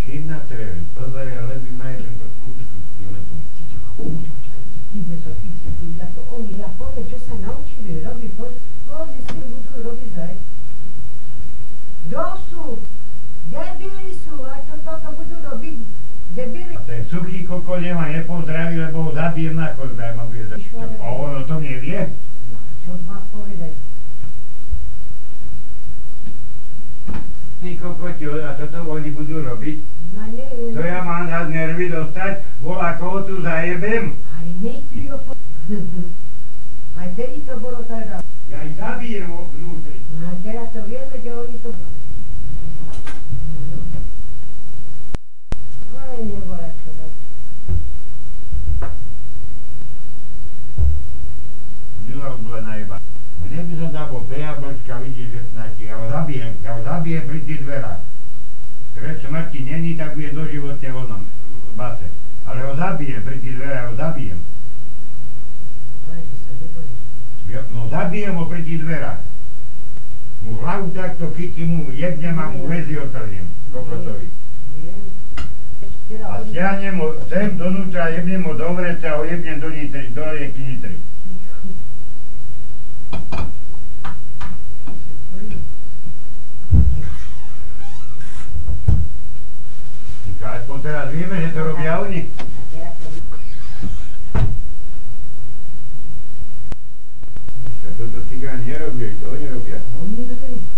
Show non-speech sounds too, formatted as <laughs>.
Čím na trevi? Pozrie, len by majú tento kúsku s letom. Ideme chytiť, na to oni, ja poviem, čo sa naučili robiť, pozri si, budú robiť zaj. Kto sú? Debili sú, a čo toto budú robiť? Debili. A ten suchý kokol ma nepozdraví, lebo ho zabijem na kozdaj, ma bude Ty kokoti, a toto oni budú robiť? No nie, To ja mám za nervy dostať, volá koho tu zajebem? ale ho po... <laughs> Aj tedy to bolo teda. Ja ich zabijem vnútri. No a teraz to vieme, že oni to... Ale nevolá čo dať. Ďura bola najeba. Mne by som dal pejablčka, vidíš, že snáď ja ho zabijem, ja ho zabijem pri tých dverách. Trest smrti není, tak bude doživotne onom, v base. Ale ho zabijem pri tých dverách, ho zabijem. Ja, no zabijem ho pri tých dverách. Mu hlavu takto chytím, mu jebnem a mu väzy otrhnem. Kokotovi. A stiahnem ho sem donútra, jebnem ho do vrece a ho jebnem do nitry, do rieky nitry. Aspoň teraz vieme, že to robia oni. Toto cigáni nerobia, to oni robia. Oni robili.